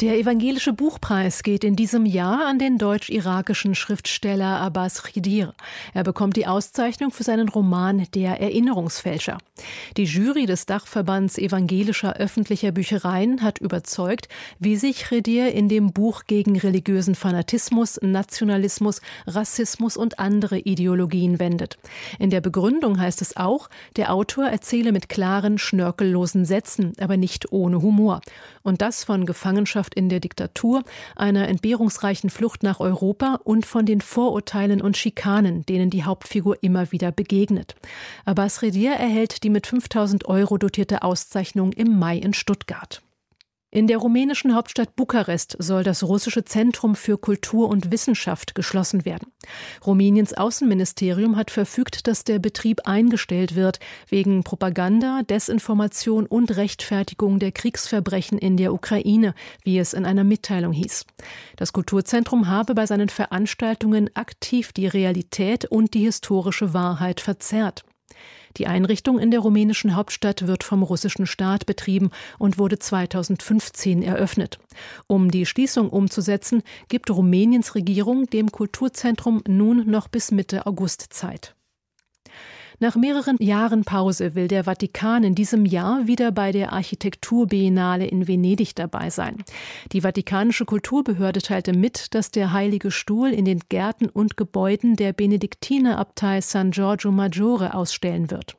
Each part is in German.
der Evangelische Buchpreis geht in diesem Jahr an den deutsch-irakischen Schriftsteller Abbas Khidir. Er bekommt die Auszeichnung für seinen Roman Der Erinnerungsfälscher. Die Jury des Dachverbands evangelischer öffentlicher Büchereien hat überzeugt, wie sich Khidir in dem Buch gegen religiösen Fanatismus, Nationalismus, Rassismus und andere Ideologien wendet. In der Begründung heißt es auch, der Autor erzähle mit klaren, schnörkellosen Sätzen, aber nicht ohne Humor. Und das von Gefangenschaft Gefangenschaft in der Diktatur, einer entbehrungsreichen Flucht nach Europa und von den Vorurteilen und Schikanen, denen die Hauptfigur immer wieder begegnet. Abbas Redir erhält die mit 5000 Euro dotierte Auszeichnung im Mai in Stuttgart. In der rumänischen Hauptstadt Bukarest soll das russische Zentrum für Kultur und Wissenschaft geschlossen werden. Rumäniens Außenministerium hat verfügt, dass der Betrieb eingestellt wird, wegen Propaganda, Desinformation und Rechtfertigung der Kriegsverbrechen in der Ukraine, wie es in einer Mitteilung hieß. Das Kulturzentrum habe bei seinen Veranstaltungen aktiv die Realität und die historische Wahrheit verzerrt. Die Einrichtung in der rumänischen Hauptstadt wird vom russischen Staat betrieben und wurde 2015 eröffnet. Um die Schließung umzusetzen, gibt Rumäniens Regierung dem Kulturzentrum nun noch bis Mitte August Zeit. Nach mehreren Jahren Pause will der Vatikan in diesem Jahr wieder bei der Architekturbiennale in Venedig dabei sein. Die Vatikanische Kulturbehörde teilte mit, dass der Heilige Stuhl in den Gärten und Gebäuden der Benediktinerabtei San Giorgio Maggiore ausstellen wird.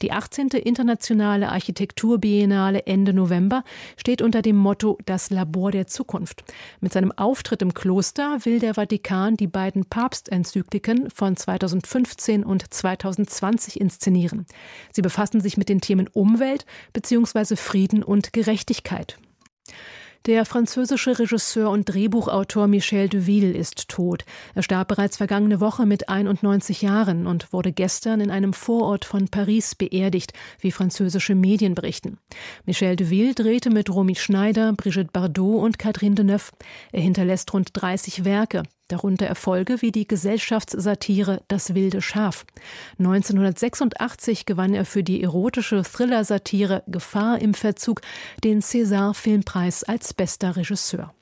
Die 18. Internationale Architekturbiennale Ende November steht unter dem Motto Das Labor der Zukunft. Mit seinem Auftritt im Kloster will der Vatikan die beiden Papstenzykliken von 2015 und 2020 2020 inszenieren. Sie befassen sich mit den Themen Umwelt bzw. Frieden und Gerechtigkeit. Der französische Regisseur und Drehbuchautor Michel Deville ist tot. Er starb bereits vergangene Woche mit 91 Jahren und wurde gestern in einem Vorort von Paris beerdigt, wie französische Medien berichten. Michel Deville drehte mit Romy Schneider, Brigitte Bardot und Catherine Deneuve. Er hinterlässt rund 30 Werke, darunter Erfolge wie die Gesellschaftssatire Das wilde Schaf. 1986 gewann er für die erotische Thriller-Satire Gefahr im Verzug den César Filmpreis als bester Regisseur.